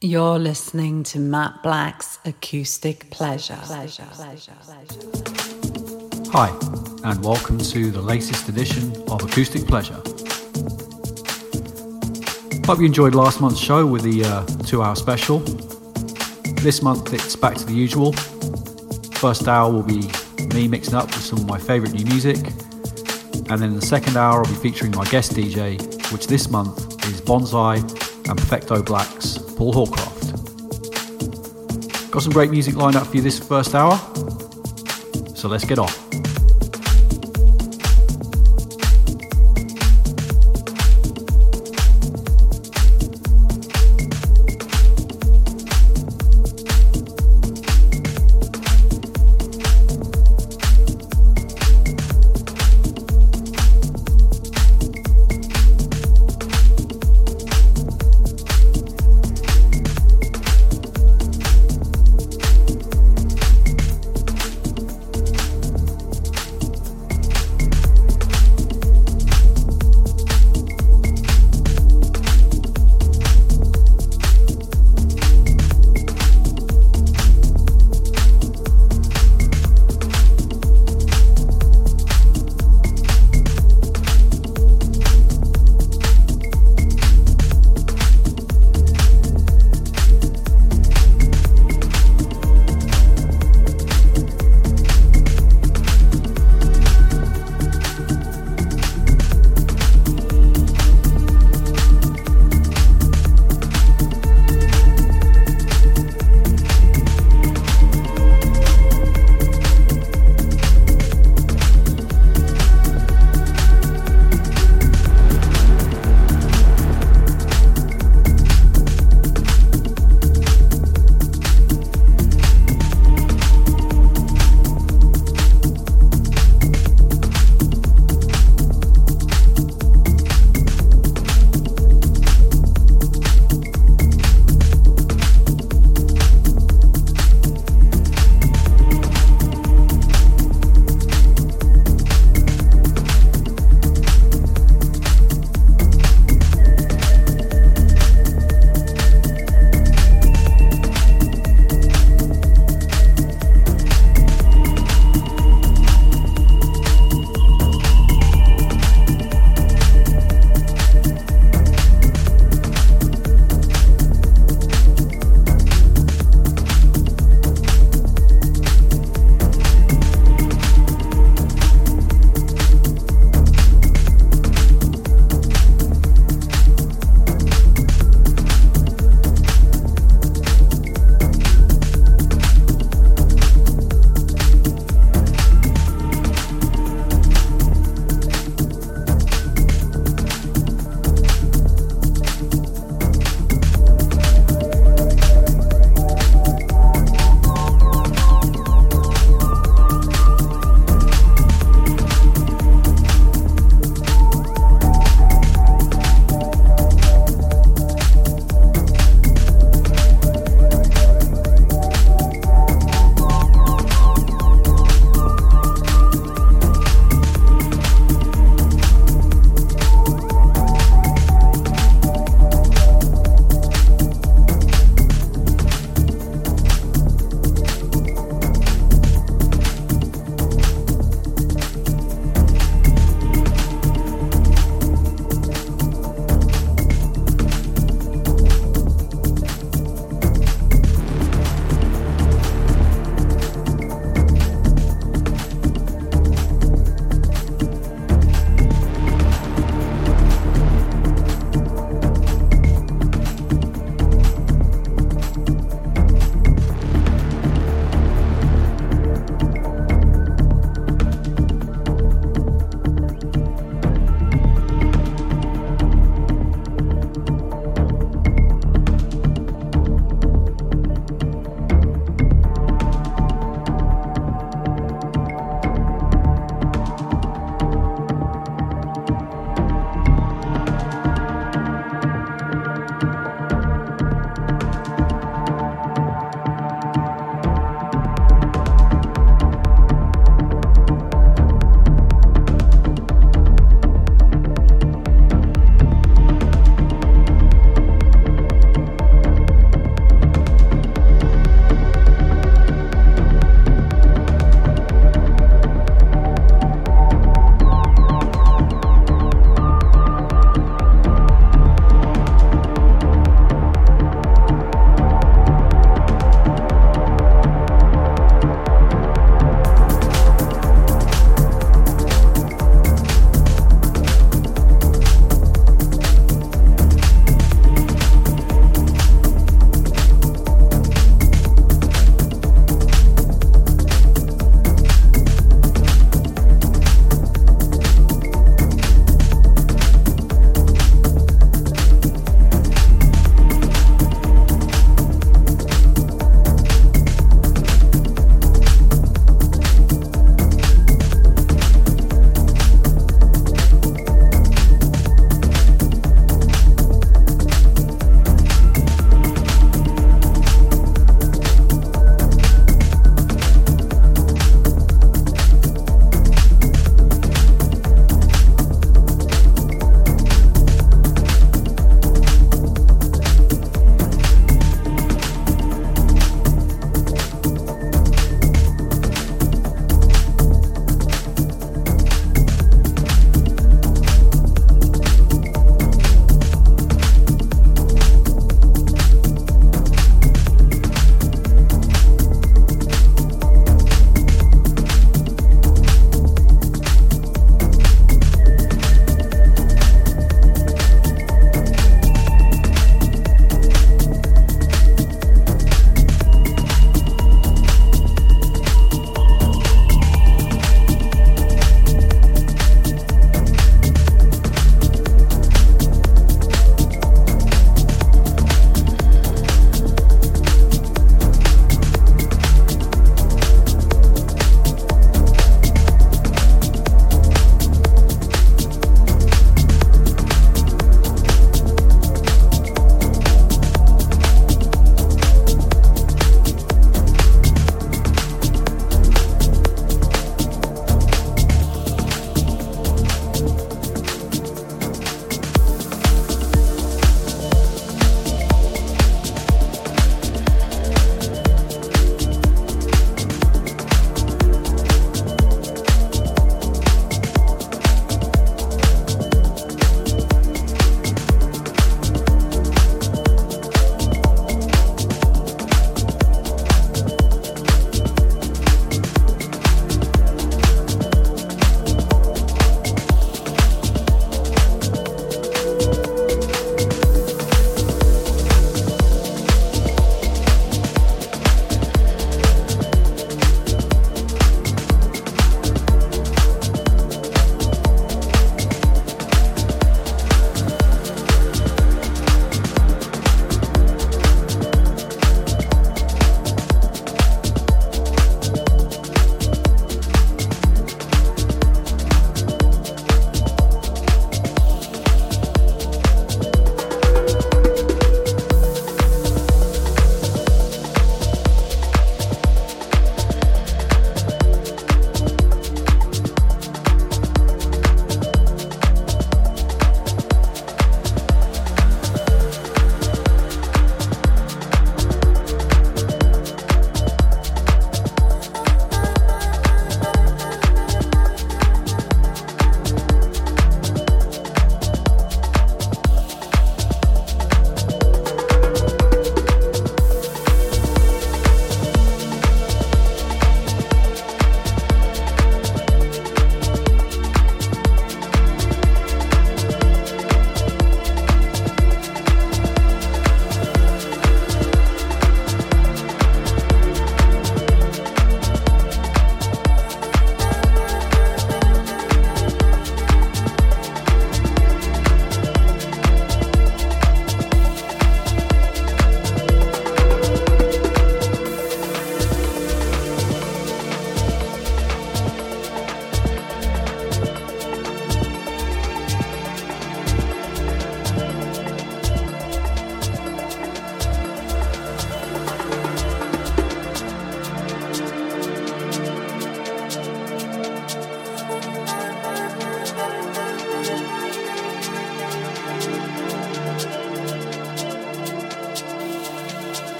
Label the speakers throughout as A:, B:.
A: You're listening to Matt Black's Acoustic Pleasure.
B: Hi, and welcome to the latest edition of Acoustic Pleasure. Hope you enjoyed last month's show with the uh, two hour special. This month it's back to the usual. First hour will be me mixing up with some of my favourite new music, and then in the second hour I'll be featuring my guest DJ, which this month is Bonzai and Perfecto Black's Paul Hallcroft. Got some great music lined up for you this first hour, so let's get on.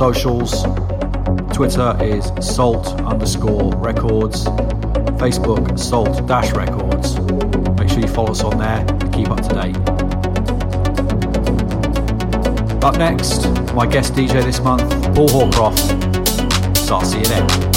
B: Socials. Twitter is salt underscore records. Facebook salt dash records. Make sure you follow us on there to keep up to date. Up next, my guest DJ this month, Paul Hawcroft. So I'll see you then.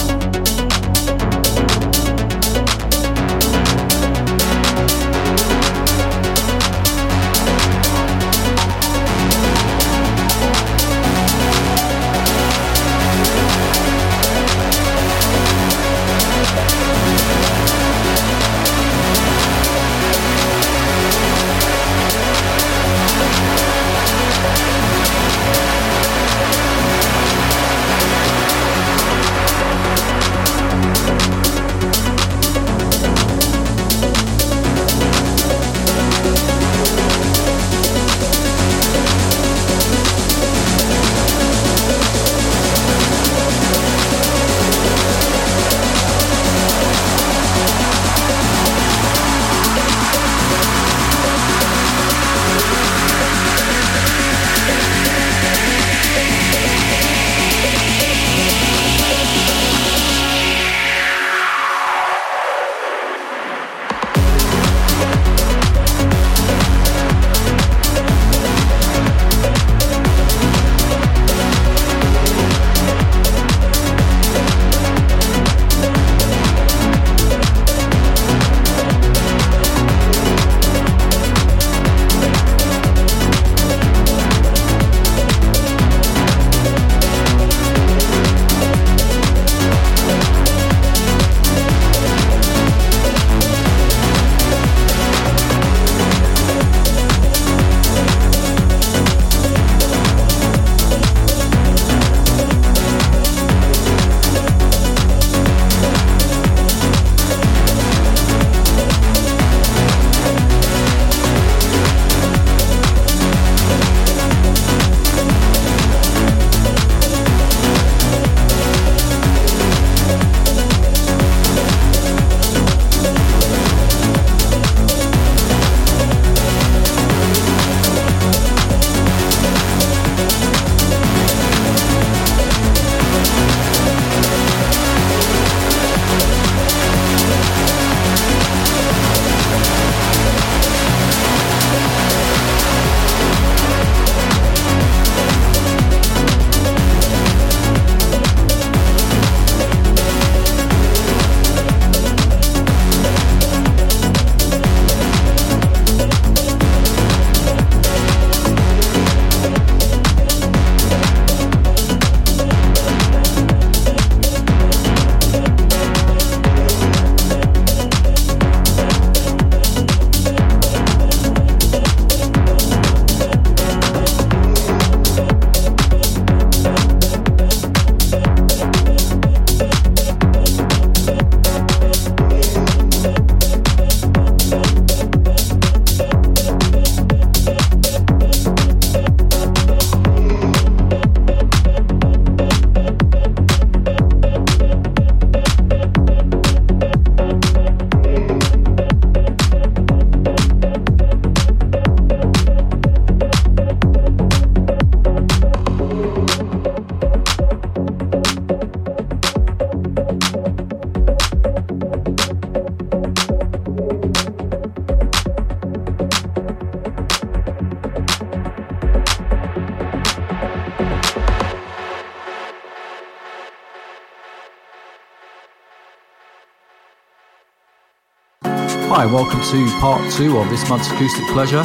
B: Hi, welcome to part two of this month's Acoustic Pleasure.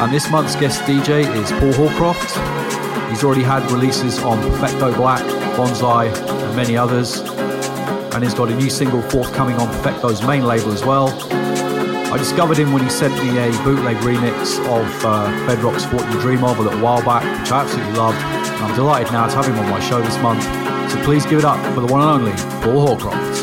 B: And this month's guest DJ is Paul Hawcroft. He's already had releases on Perfecto Black, Bonzai, and many others. And he's got a new single forthcoming on Perfecto's main label as well. I discovered him when he sent me a bootleg remix of uh, Bedrock's What You Dream of a little while back, which I absolutely loved. And I'm delighted now to have him on my show this month. So please give it up for the one and only Paul Hawcroft.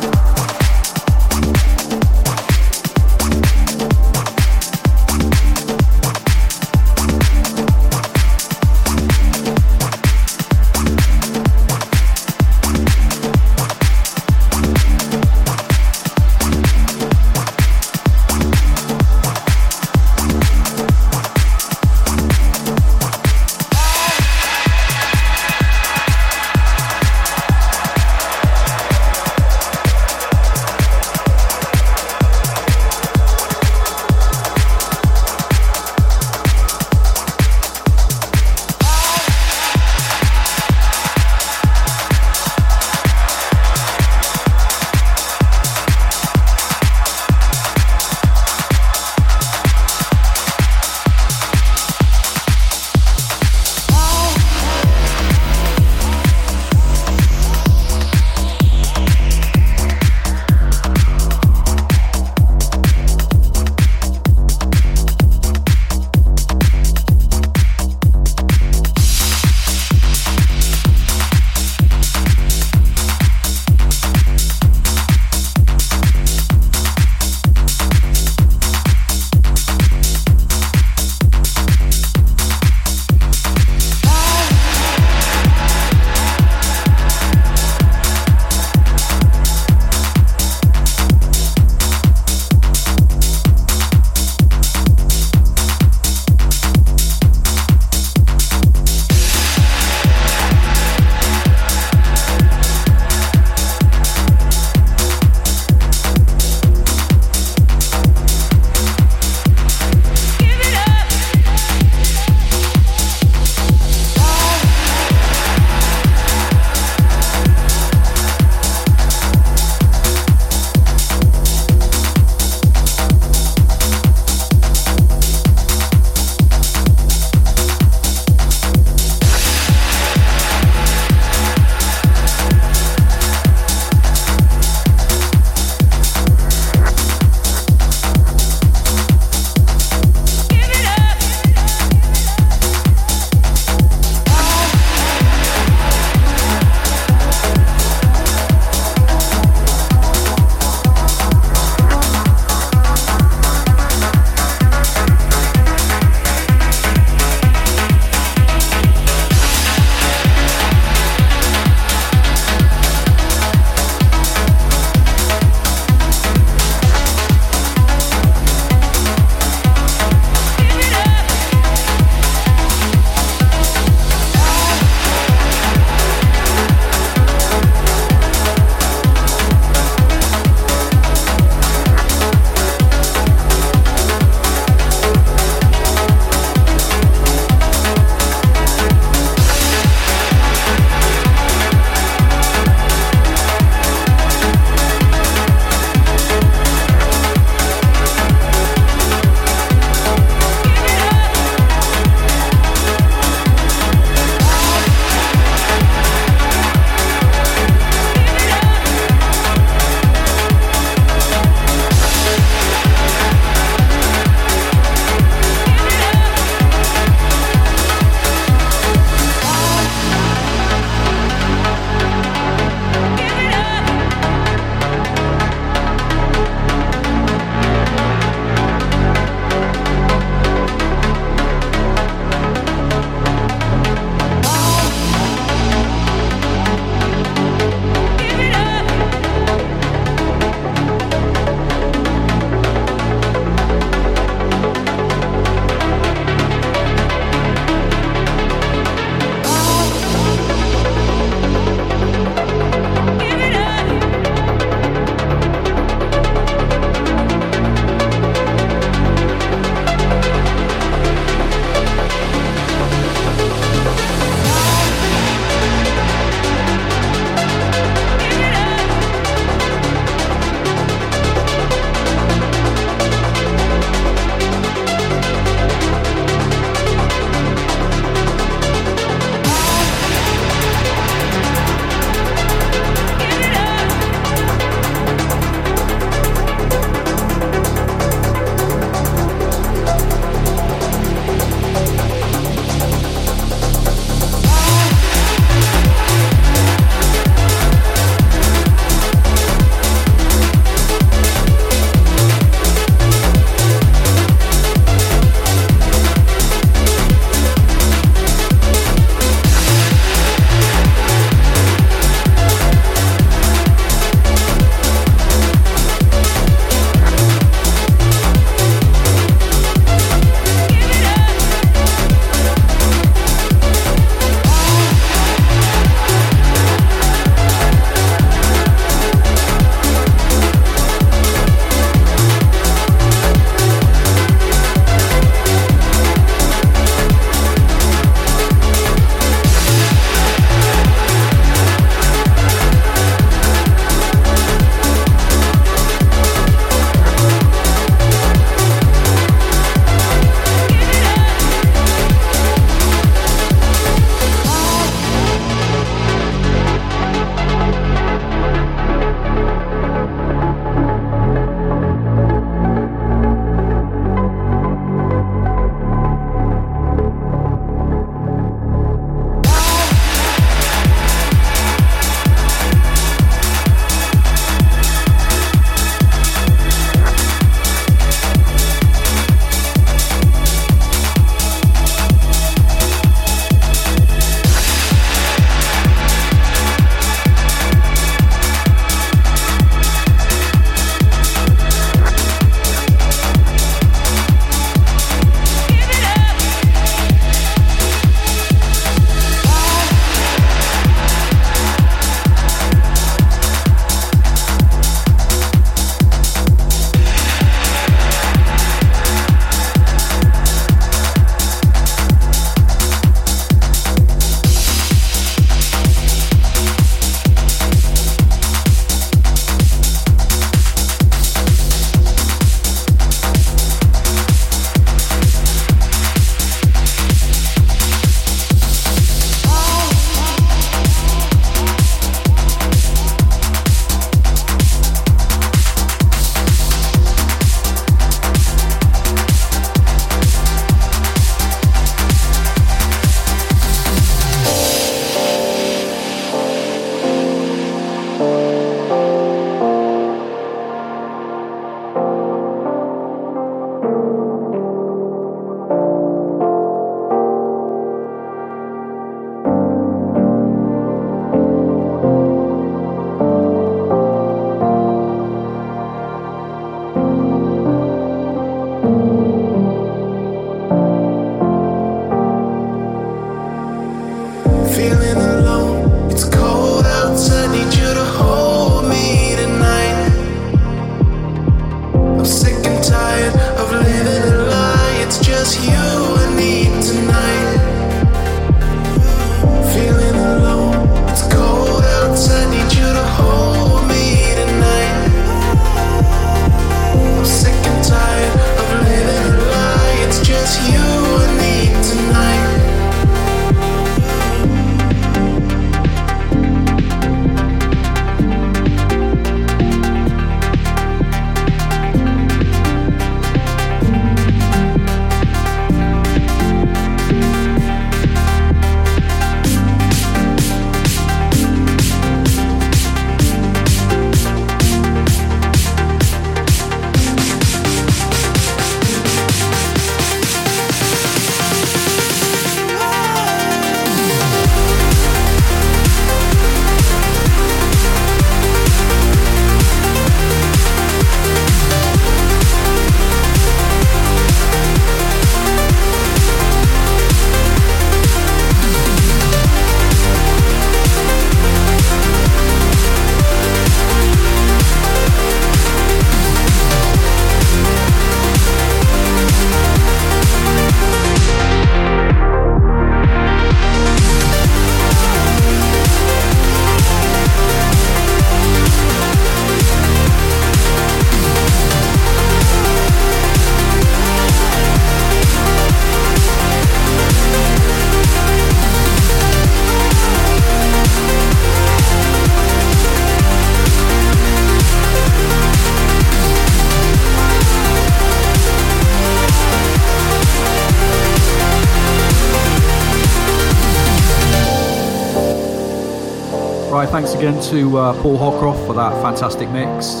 B: again to uh, Paul Hawcroft for that fantastic mix.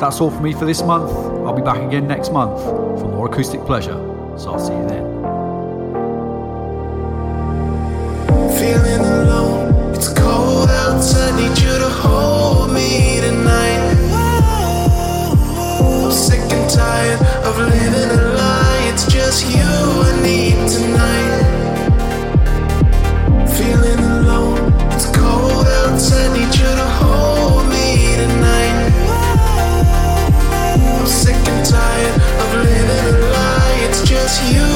B: That's all for me for this month. I'll be back again next month for more acoustic pleasure, so I'll see you then. Feeling alone, it's cold outside, need you to hold me tonight. I'm sick and tired of living. you.